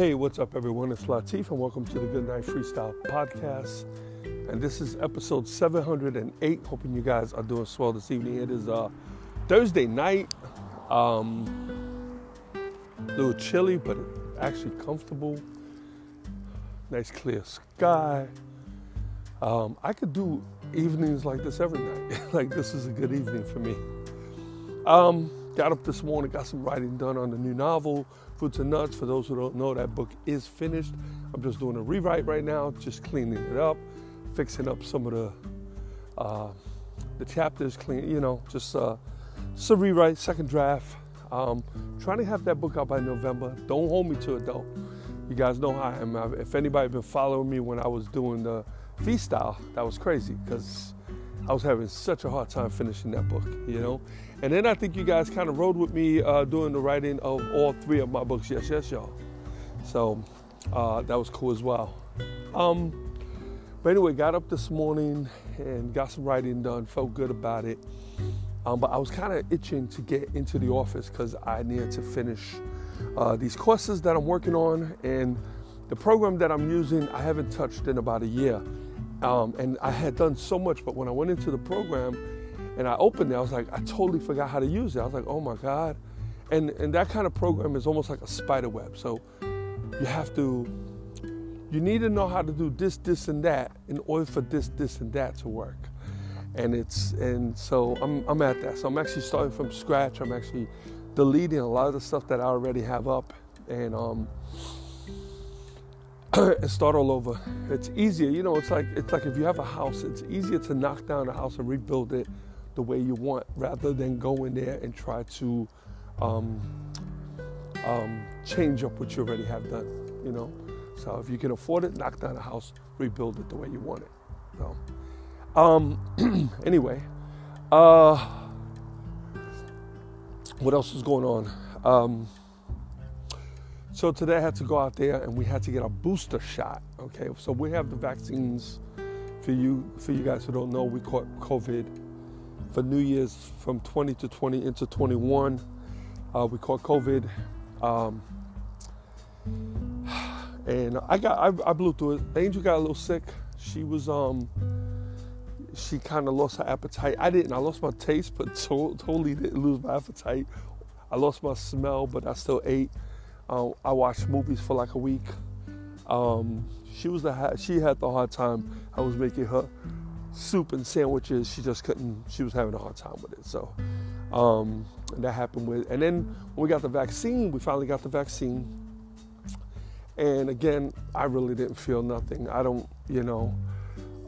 Hey, what's up, everyone? It's Latif, and welcome to the Good Night Freestyle Podcast. And this is episode 708. Hoping you guys are doing swell this evening. It is uh, Thursday night. Um, a little chilly, but actually comfortable. Nice clear sky. Um, I could do evenings like this every night. like this is a good evening for me. Um, got up this morning, got some writing done on the new novel. Fruits and Nuts. For those who don't know, that book is finished. I'm just doing a rewrite right now, just cleaning it up, fixing up some of the uh, the chapters, clean, you know, just uh, just a rewrite, second draft. Um, trying to have that book out by November. Don't hold me to it though. You guys know how I am. If anybody been following me when I was doing the feast style, that was crazy because I was having such a hard time finishing that book, you know. And then I think you guys kind of rode with me uh, doing the writing of all three of my books. Yes, yes, y'all. So uh, that was cool as well. Um, but anyway, got up this morning and got some writing done. Felt good about it. Um, but I was kind of itching to get into the office because I needed to finish uh, these courses that I'm working on and the program that I'm using. I haven't touched in about a year. Um, and I had done so much, but when I went into the program and I opened it, I was like, I totally forgot how to use it. I was like, oh my God. And, and that kind of program is almost like a spider web. So you have to, you need to know how to do this, this, and that in order for this, this, and that to work. And it's, and so I'm, I'm at that. So I'm actually starting from scratch. I'm actually deleting a lot of the stuff that I already have up. And, um, and start all over. It's easier, you know. It's like it's like if you have a house, it's easier to knock down a house and rebuild it the way you want, rather than go in there and try to um, um, change up what you already have done. You know. So if you can afford it, knock down a house, rebuild it the way you want it. So, um, anyway, uh, what else is going on? So today I had to go out there and we had to get a booster shot. Okay, so we have the vaccines for you for you guys who don't know. We caught COVID for New Year's from 20 to 20 into 21. Uh, we caught COVID, um, and I got I, I, blew through it. Angel got a little sick. She was um she kind of lost her appetite. I didn't. I lost my taste, but to- totally didn't lose my appetite. I lost my smell, but I still ate. Uh, I watched movies for like a week. Um, she was the she had the hard time. I was making her soup and sandwiches. She just couldn't. She was having a hard time with it. So um, that happened with. And then when we got the vaccine, we finally got the vaccine. And again, I really didn't feel nothing. I don't, you know.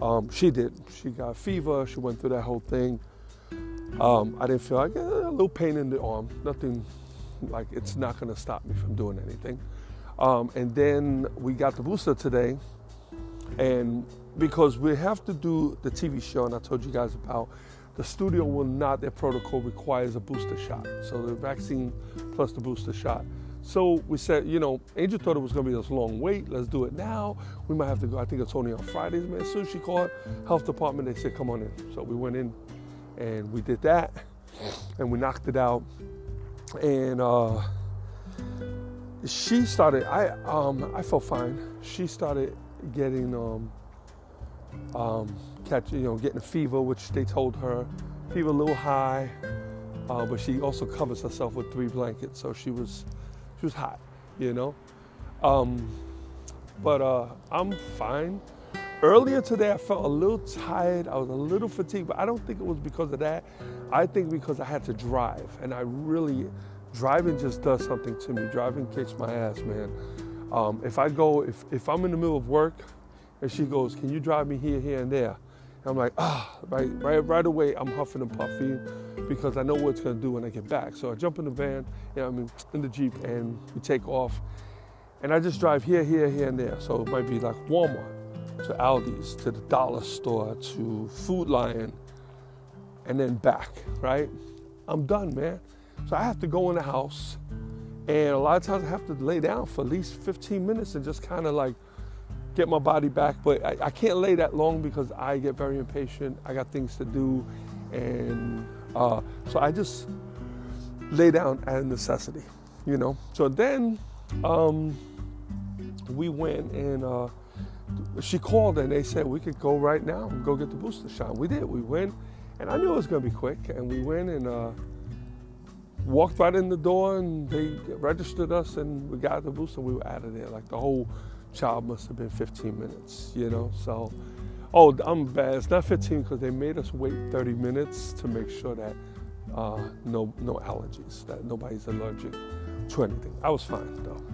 Um, she did. She got fever. She went through that whole thing. Um, I didn't feel like a little pain in the arm. Nothing like it's not going to stop me from doing anything. Um, and then we got the booster today, and because we have to do the TV show, and I told you guys about, the studio will not, their protocol requires a booster shot. So the vaccine plus the booster shot. So we said, you know, Angel thought it was going to be this long wait. Let's do it now. We might have to go. I think it's only on Fridays, man. Soon she called health department, they said, come on in. So we went in and we did that and we knocked it out and uh, she started. I um, I felt fine. She started getting um, um, catch, you know, getting a fever, which they told her fever a little high, uh, but she also covers herself with three blankets, so she was she was hot, you know. Um, but uh, I'm fine. Earlier today, I felt a little tired. I was a little fatigued, but I don't think it was because of that. I think because I had to drive, and I really, driving just does something to me. Driving kicks my ass, man. Um, if I go, if, if I'm in the middle of work, and she goes, "Can you drive me here, here, and there?" I'm like, ah, right, right, right away, I'm huffing and puffing because I know what it's gonna do when I get back. So I jump in the van, you know, I mean, in the Jeep, and we take off. And I just drive here, here, here, and there. So it might be like Walmart, to Aldi's, to the dollar store, to Food Lion, and then back, right? I'm done, man. So I have to go in the house, and a lot of times I have to lay down for at least 15 minutes and just kind of like get my body back. But I, I, can't lay that long because I get very impatient. I got things to do, and uh, so I just lay down at a necessity, you know. So then um, we went and uh, she called and they said we could go right now and go get the booster shot. We did. We went, and I knew it was going to be quick, and we went and. Uh, walked right in the door and they registered us and we got the booster we were out of there. Like the whole child must have been 15 minutes, you know. So, oh, I'm bad. It's not 15 because they made us wait 30 minutes to make sure that uh, no no allergies, that nobody's allergic to anything. I was fine though.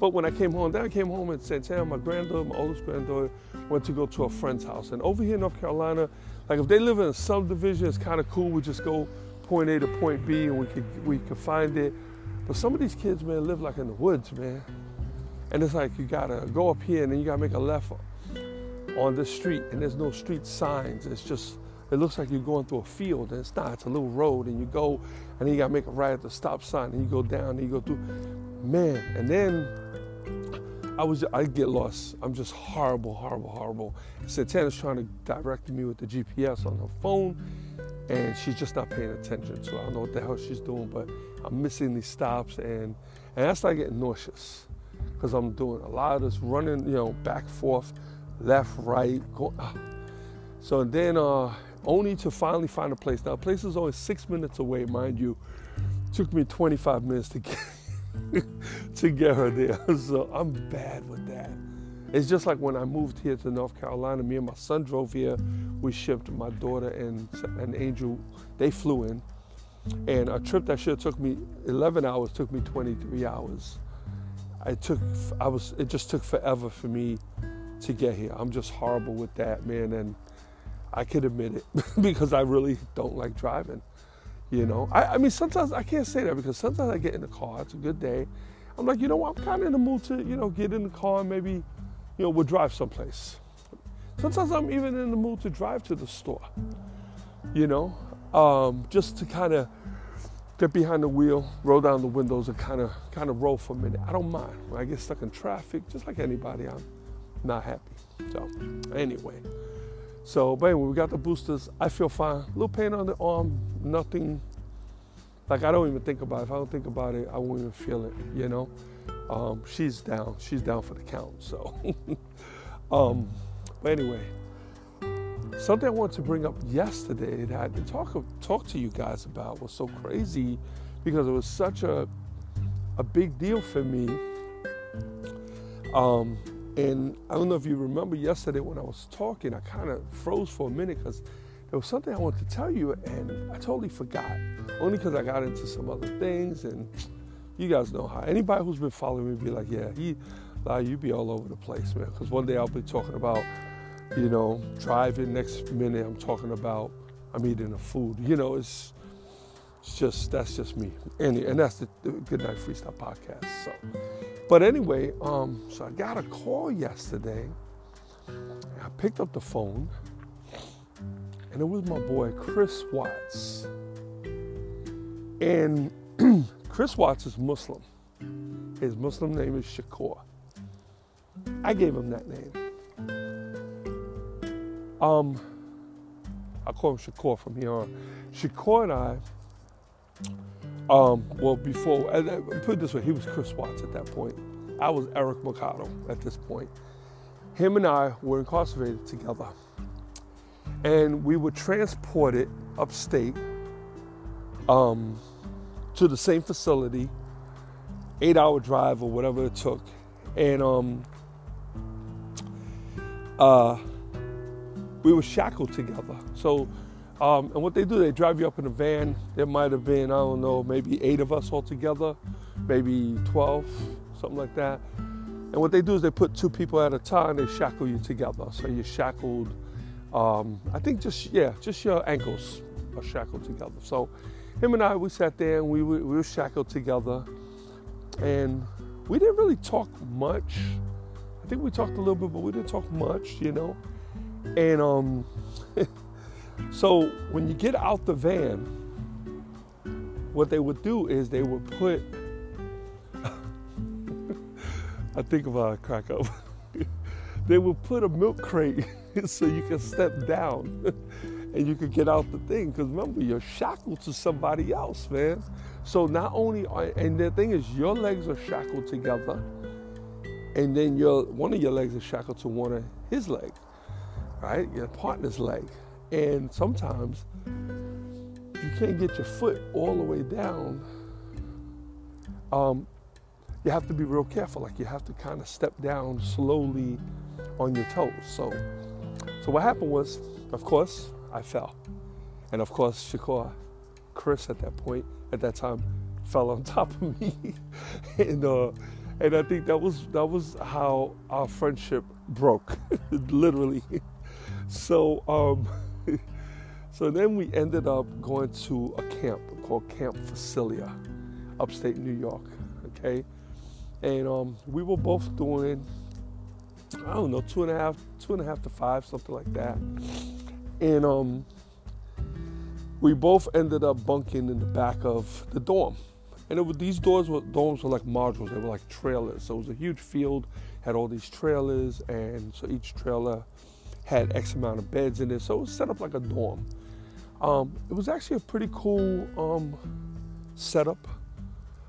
But when I came home, then I came home and said, Sam, my granddaughter, my oldest granddaughter, went to go to a friend's house. And over here in North Carolina, like if they live in a subdivision, it's kind of cool. We just go point A to point B and we could we could find it. But some of these kids, man, live like in the woods, man. And it's like you gotta go up here and then you gotta make a left on this street, and there's no street signs. It's just it looks like you're going through a field, and it's not. It's a little road, and you go, and then you gotta make a right at the stop sign, and you go down, and you go through. Man, and then I was I get lost. I'm just horrible, horrible, horrible. Santana's trying to direct me with the GPS on her phone, and she's just not paying attention. So I don't know what the hell she's doing, but I'm missing these stops, and and I start getting nauseous because I'm doing a lot of this running, you know, back forth, left, right. Go, ah. So then, uh, only to finally find a place. Now, the place is only six minutes away, mind you. It took me 25 minutes to get to get her there. So I'm bad with that. It's just like when I moved here to North Carolina. Me and my son drove here. We shipped my daughter and and Angel. They flew in, and a trip that should have took me 11 hours took me 23 hours. I took, I was, it just took forever for me to get here. I'm just horrible with that, man, and I could admit it because I really don't like driving. You know, I, I, mean, sometimes I can't say that because sometimes I get in the car. It's a good day. I'm like, you know what? I'm kind of in the mood to, you know, get in the car and maybe, you know, we'll drive someplace. Sometimes I'm even in the mood to drive to the store. You know, um, just to kind of get behind the wheel, roll down the windows, and kind of kind of roll for a minute. I don't mind. When I get stuck in traffic, just like anybody, I'm not happy. So anyway, so but anyway, we got the boosters. I feel fine. Little pain on the arm, nothing. Like I don't even think about it. If I don't think about it, I won't even feel it. You know. Um, she's down. She's down for the count. So, um, but anyway, Something I wanted to bring up yesterday that I didn't talk talk to you guys about was so crazy because it was such a a big deal for me. Um, and I don't know if you remember yesterday when I was talking, I kind of froze for a minute because there was something I wanted to tell you and I totally forgot. Only because I got into some other things and you guys know how. Anybody who's been following me be like, yeah, he, like, you be all over the place, man. Because one day I'll be talking about you know, driving next minute I'm talking about I'm eating a food. You know, it's it's just that's just me. And and that's the, the Good Night Freestyle podcast. So but anyway, um, so I got a call yesterday. I picked up the phone and it was my boy Chris Watts. And Chris Watts is Muslim. His Muslim name is Shakur. I gave him that name. Um, I call him Shakur from here on. Shakur and I, um, well, before, put it this way, he was Chris Watts at that point. I was Eric Mercado at this point. Him and I were incarcerated together. And we were transported upstate um, to the same facility, eight hour drive or whatever it took. And um, uh, we were shackled together. So, um, and what they do, they drive you up in a van. There might have been, I don't know, maybe eight of us all together, maybe 12, something like that. And what they do is they put two people at a time, they shackle you together. So you're shackled Um, I think just yeah, just your ankles are shackled together. So him and I, we sat there and we were, we were shackled together, and we didn't really talk much. I think we talked a little bit, but we didn't talk much, you know. And um, so when you get out the van, what they would do is they would put. I think about uh, a crack up. they would put a milk crate so you can step down and you could get out the thing. Because remember, you're shackled to somebody else, man. So not only are, and the thing is, your legs are shackled together, and then your one of your legs is shackled to one of his legs, right? Your partner's leg, and sometimes you can't get your foot all the way down. Um, you have to be real careful. Like you have to kind of step down slowly on your toes. So, so what happened was, of course, I fell. And of course, Shakur, Chris at that point, at that time, fell on top of me. and uh, and I think that was that was how our friendship broke, literally. so um, so then we ended up going to a camp called Camp Pharsalia, upstate New York. Okay, and um, we were both doing I don't know two and a half two and a half to five something like that and um, we both ended up bunking in the back of the dorm. And it was, these doors were dorms were like modules; they were like trailers. So it was a huge field, had all these trailers, and so each trailer had X amount of beds in it. So it was set up like a dorm. Um, it was actually a pretty cool um, setup,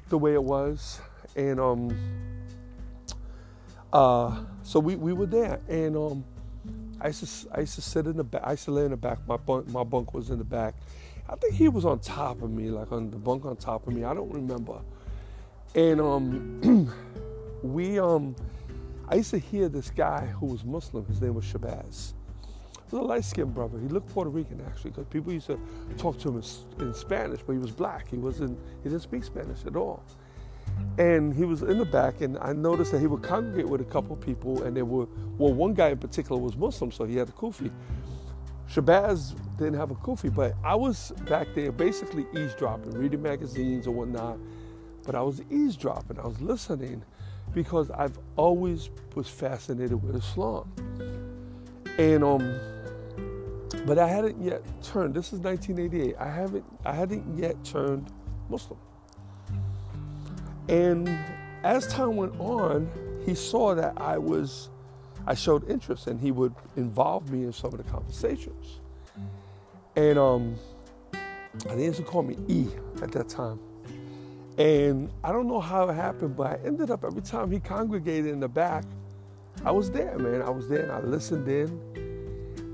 the way it was, and um, uh, so we, we were there, and um, I used to I used to sit in the back. I used to lay in the back. My bunk my bunk was in the back. I think he was on top of me, like on the bunk on top of me. I don't remember. And um, we um, I used to hear this guy who was Muslim. His name was Shabazz. He was a light-skinned brother. He looked Puerto Rican actually, because people used to talk to him in, in Spanish, but he was black. He wasn't. He didn't speak Spanish at all. And he was in the back, and I noticed that he would congregate with a couple people, and there were, well, one guy in particular was Muslim, so he had a kufi. Shabazz didn't have a kufi, but I was back there basically eavesdropping, reading magazines or whatnot. But I was eavesdropping, I was listening because I've always was fascinated with Islam. And um, but I hadn't yet turned. This is 1988. I haven't I hadn't yet turned Muslim. And as time went on, he saw that I was, I showed interest and he would involve me in some of the conversations. And um, I think he call me E at that time. And I don't know how it happened, but I ended up every time he congregated in the back, I was there, man. I was there and I listened in.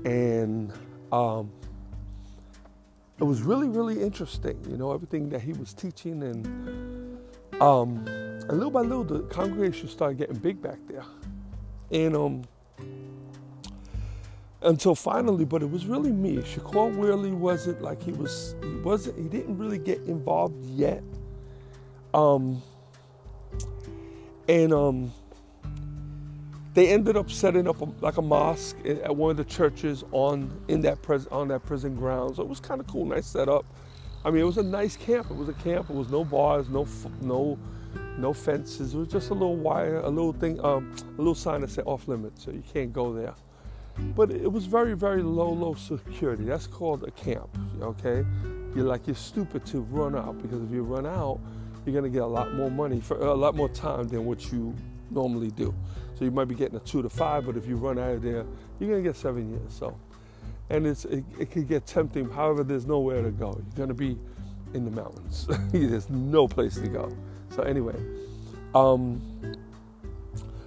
And um, it was really, really interesting, you know, everything that he was teaching and um, and little by little, the congregation started getting big back there, and um, until finally, but it was really me. Shakur really wasn't like he was. He wasn't. He didn't really get involved yet. Um, and um, they ended up setting up a, like a mosque at one of the churches on in that pres- on that prison ground. So it was kind of cool, nice setup. I mean, it was a nice camp. It was a camp. It was no bars, no no no fences. It was just a little wire, a little thing, um, a little sign that said off limits, so you can't go there. But it was very, very low, low security. That's called a camp. Okay, you're like you're stupid to run out because if you run out, you're gonna get a lot more money for a lot more time than what you normally do. So you might be getting a two to five, but if you run out of there, you're gonna get seven years. So and it's it, it could get tempting. However, there's nowhere to go. You're gonna be in the mountains. there's no place to go. So anyway, um,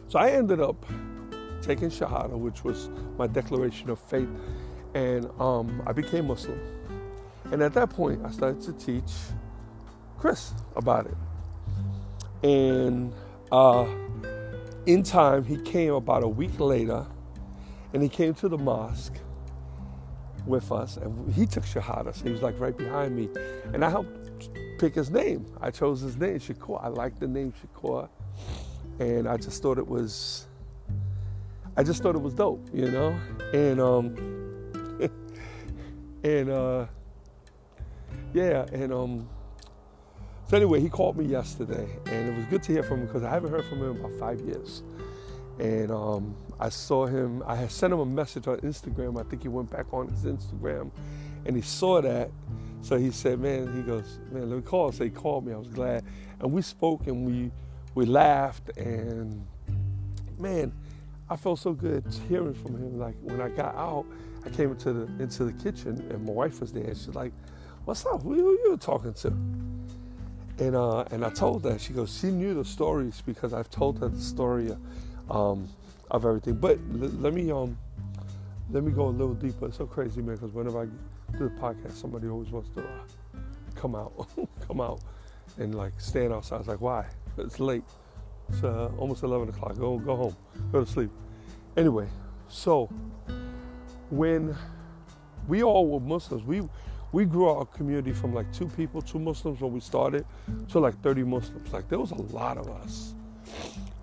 so I ended up taking Shahada, which was my declaration of faith, and um, I became Muslim. And at that point, I started to teach Chris about it. And uh, in time, he came about a week later, and he came to the mosque with us, and he took Shahada. So he was like right behind me, and I helped pick his name. I chose his name, Shakur. I liked the name Shakur, and I just thought it was, I just thought it was dope, you know. And um, And uh, yeah, and um, so anyway, he called me yesterday, and it was good to hear from him because I haven't heard from him in about five years. And um, I saw him. I had sent him a message on Instagram. I think he went back on his Instagram, and he saw that. So he said, "Man," he goes, "Man, let me call." So he called me. I was glad, and we spoke, and we we laughed, and man, I felt so good hearing from him. Like when I got out, I came into the into the kitchen, and my wife was there. She's like, "What's up? Who, who you talking to?" And uh, and I told her. She goes, she knew the stories because I've told her the story um, of everything. But l- let me um let me go a little deeper. It's so crazy, man. Because whenever I do the podcast, somebody always wants to uh, come out, come out, and like stand outside. It's like, why? It's late. It's uh, almost 11 o'clock. Go go home. Go to sleep. Anyway, so when we all were Muslims, we we grew our community from like two people, two Muslims when we started, to like 30 Muslims. Like there was a lot of us.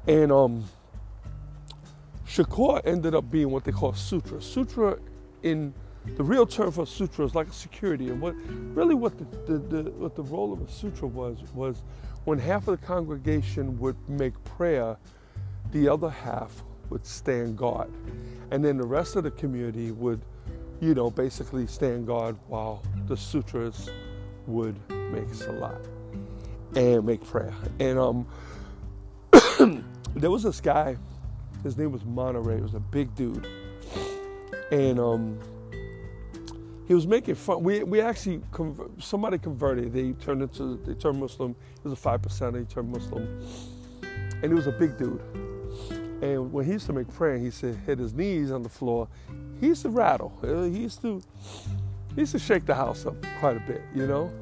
And um Shakur ended up being what they call sutra. Sutra in the real term for sutra is like a security. And what really what the, the, the, what the role of a sutra was was when half of the congregation would make prayer, the other half would stand guard. And then the rest of the community would, you know, basically stand guard while the sutras would make salat and make prayer. And um there was this guy his name was Monterey. He was a big dude, and um, he was making fun. We we actually somebody converted. They turned into they turned Muslim. He was a five percent. He turned Muslim, and he was a big dude. And when he used to make prayer, he said hit his knees on the floor. He used to rattle. Uh, he used to he used to shake the house up quite a bit, you know.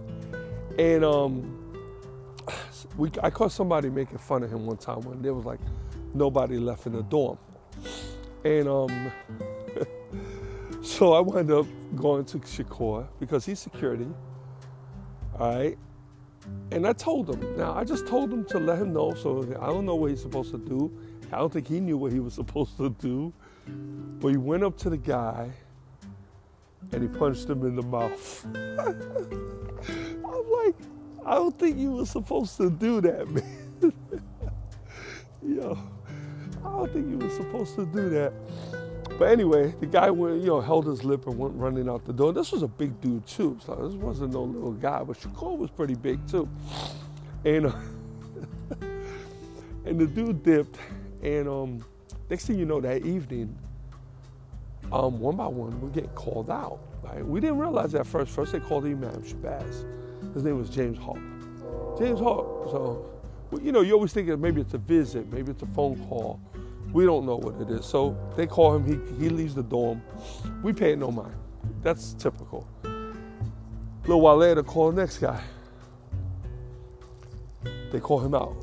And um, we I caught somebody making fun of him one time when there was like nobody left in the dorm. And um, so I wound up going to Shakur because he's security. All right. And I told him. Now, I just told him to let him know. So I don't know what he's supposed to do. I don't think he knew what he was supposed to do. But he went up to the guy and he punched him in the mouth. I'm like, I don't think you were supposed to do that, man. Yo. I don't think you were supposed to do that. But anyway, the guy went, you know, held his lip and went running out the door. This was a big dude too, so this wasn't no little guy. But Shakur was pretty big too, and uh, and the dude dipped. And um, next thing you know, that evening, um, one by one, we're getting called out. Right? We didn't realize that first. First, they called Imam Shabazz. His name was James Hawk. James Hawk. So, you know, you always think maybe it's a visit, maybe it's a phone call we don't know what it is. So they call him, he, he leaves the dorm. We pay no mind. That's typical. A little while later, call the next guy. They call him out.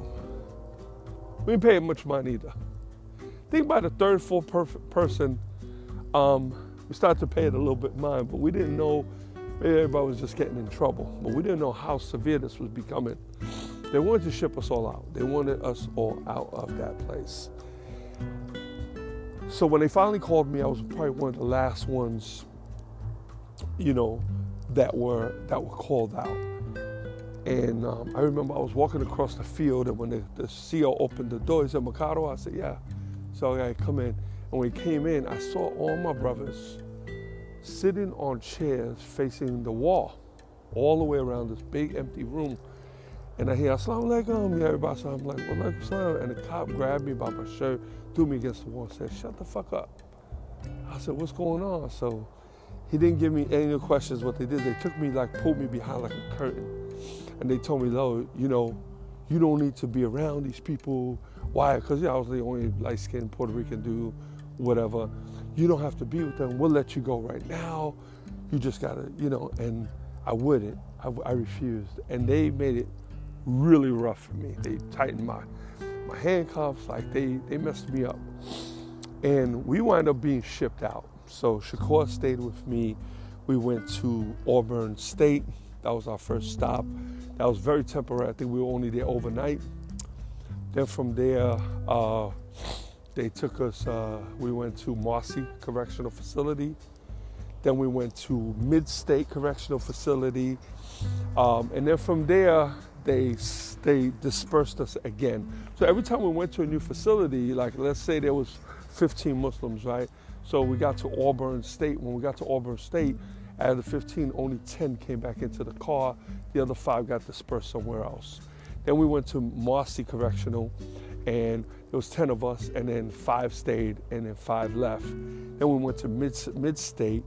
We didn't pay him much money either. Think about the third, fourth per- person, um, we started to pay it a little bit mind, but we didn't know maybe everybody was just getting in trouble. But we didn't know how severe this was becoming. They wanted to ship us all out. They wanted us all out of that place. So when they finally called me, I was probably one of the last ones, you know, that were that were called out. And um, I remember I was walking across the field, and when the, the CO opened the door, he said, "Mercado." I said, "Yeah." So I come in, and when he came in, I saw all my brothers sitting on chairs facing the wall, all the way around this big empty room. And I hear, Assalamu alaikum, yeah, everybody. So I'm like, well, alaikum salam. And the cop grabbed me by my shirt, threw me against the wall, and said, shut the fuck up. I said, what's going on? So he didn't give me any questions. What they did, they took me, like, pulled me behind like a curtain. And they told me, Lo, you know, you don't need to be around these people. Why? Because yeah, I was the only light skinned Puerto Rican dude, whatever. You don't have to be with them. We'll let you go right now. You just gotta, you know, and I wouldn't. I, I refused. And they made it really rough for me. They tightened my my handcuffs, like they they messed me up. And we wound up being shipped out. So Shakur stayed with me. We went to Auburn State. That was our first stop. That was very temporary. I think we were only there overnight. Then from there, uh, they took us. Uh, we went to Marcy Correctional Facility. Then we went to Mid State Correctional Facility. Um, and then from there, they they dispersed us again. So every time we went to a new facility, like let's say there was 15 Muslims, right? So we got to Auburn State. When we got to Auburn State, out of the 15, only 10 came back into the car. The other five got dispersed somewhere else. Then we went to Marcy Correctional, and there was 10 of us, and then five stayed, and then five left. Then we went to Mid Mid State,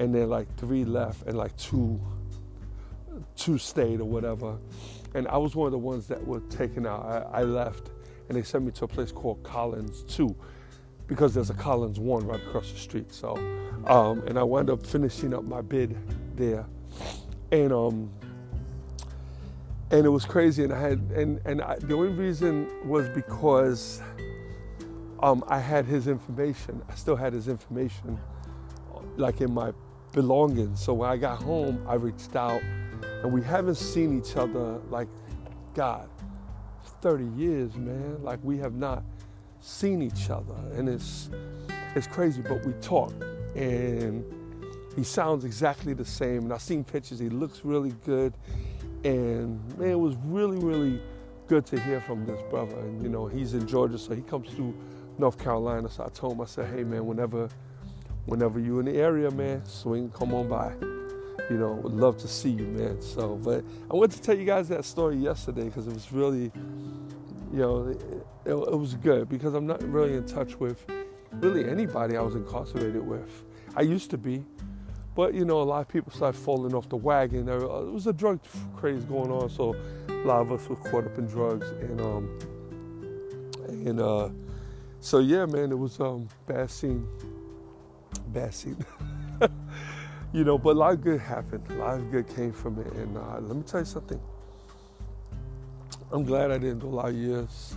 and then like three left, and like two two stayed or whatever. And I was one of the ones that were taken out. I, I left, and they sent me to a place called Collins 2 because there's a Collins 1 right across the street. So, um, and I wound up finishing up my bid there. And um, and it was crazy. And I had and and I, the only reason was because um, I had his information. I still had his information, like in my belongings. So when I got home, I reached out, and we haven't seen each other like God, 30 years, man. Like we have not seen each other, and it's it's crazy. But we talk, and he sounds exactly the same. And I've seen pictures. He looks really good and man, it was really, really good to hear from this brother. And you know, he's in Georgia, so he comes through North Carolina. So I told him, I said, hey man, whenever, whenever you in the area, man, swing, come on by. You know, would love to see you, man. So, but I wanted to tell you guys that story yesterday because it was really, you know, it, it, was good because I'm not really in touch with really anybody I was incarcerated with. I used to be, but you know, a lot of people started falling off the wagon. There was a drug craze going on, so a lot of us were caught up in drugs. And um, and uh, so yeah, man, it was um bad scene, bad scene. you know, but a lot of good happened. A lot of good came from it. And uh, let me tell you something. I'm glad I didn't do a lot of years.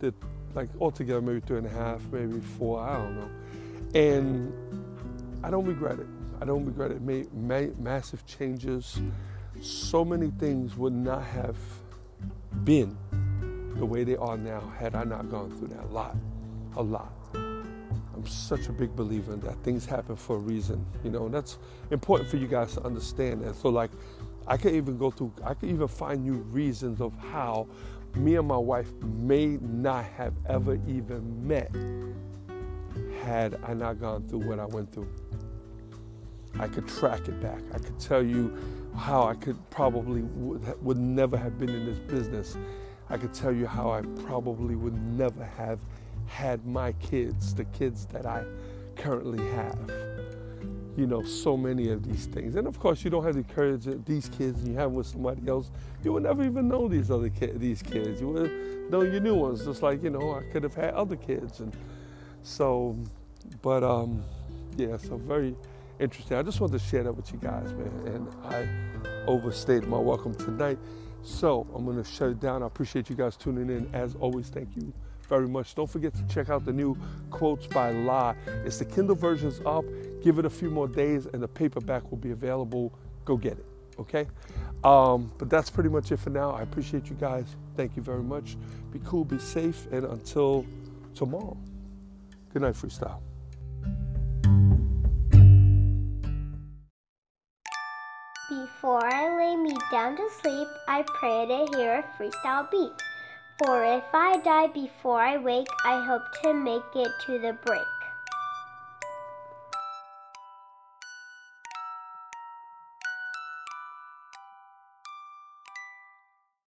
Did like altogether maybe two and a half, maybe four. I don't know. And I don't regret it. I don't regret it. Made ma- massive changes. So many things would not have been the way they are now had I not gone through that. A lot, a lot. I'm such a big believer in that things happen for a reason, you know, and that's important for you guys to understand that. So, like, I could even go through, I could even find new reasons of how me and my wife may not have ever even met had I not gone through what I went through. I could track it back. I could tell you how I could probably would, would never have been in this business. I could tell you how I probably would never have had my kids, the kids that I currently have. You know, so many of these things. And of course, you don't have the courage of these kids you have with somebody else. You would never even know these other ki- these kids. You would know your new ones, just like, you know, I could have had other kids. And so, but um, yeah, so very interesting. I just wanted to share that with you guys, man. And I overstayed my welcome tonight. So I'm to shut it down. I appreciate you guys tuning in. As always, thank you very much. Don't forget to check out the new Quotes by La. It's the Kindle version's up. Give it a few more days and the paperback will be available. Go get it, okay? Um, but that's pretty much it for now. I appreciate you guys. Thank you very much. Be cool, be safe, and until tomorrow, good night, freestyle. Before I lay me down to sleep, I pray to hear a freestyle beat. For if I die before I wake, I hope to make it to the break.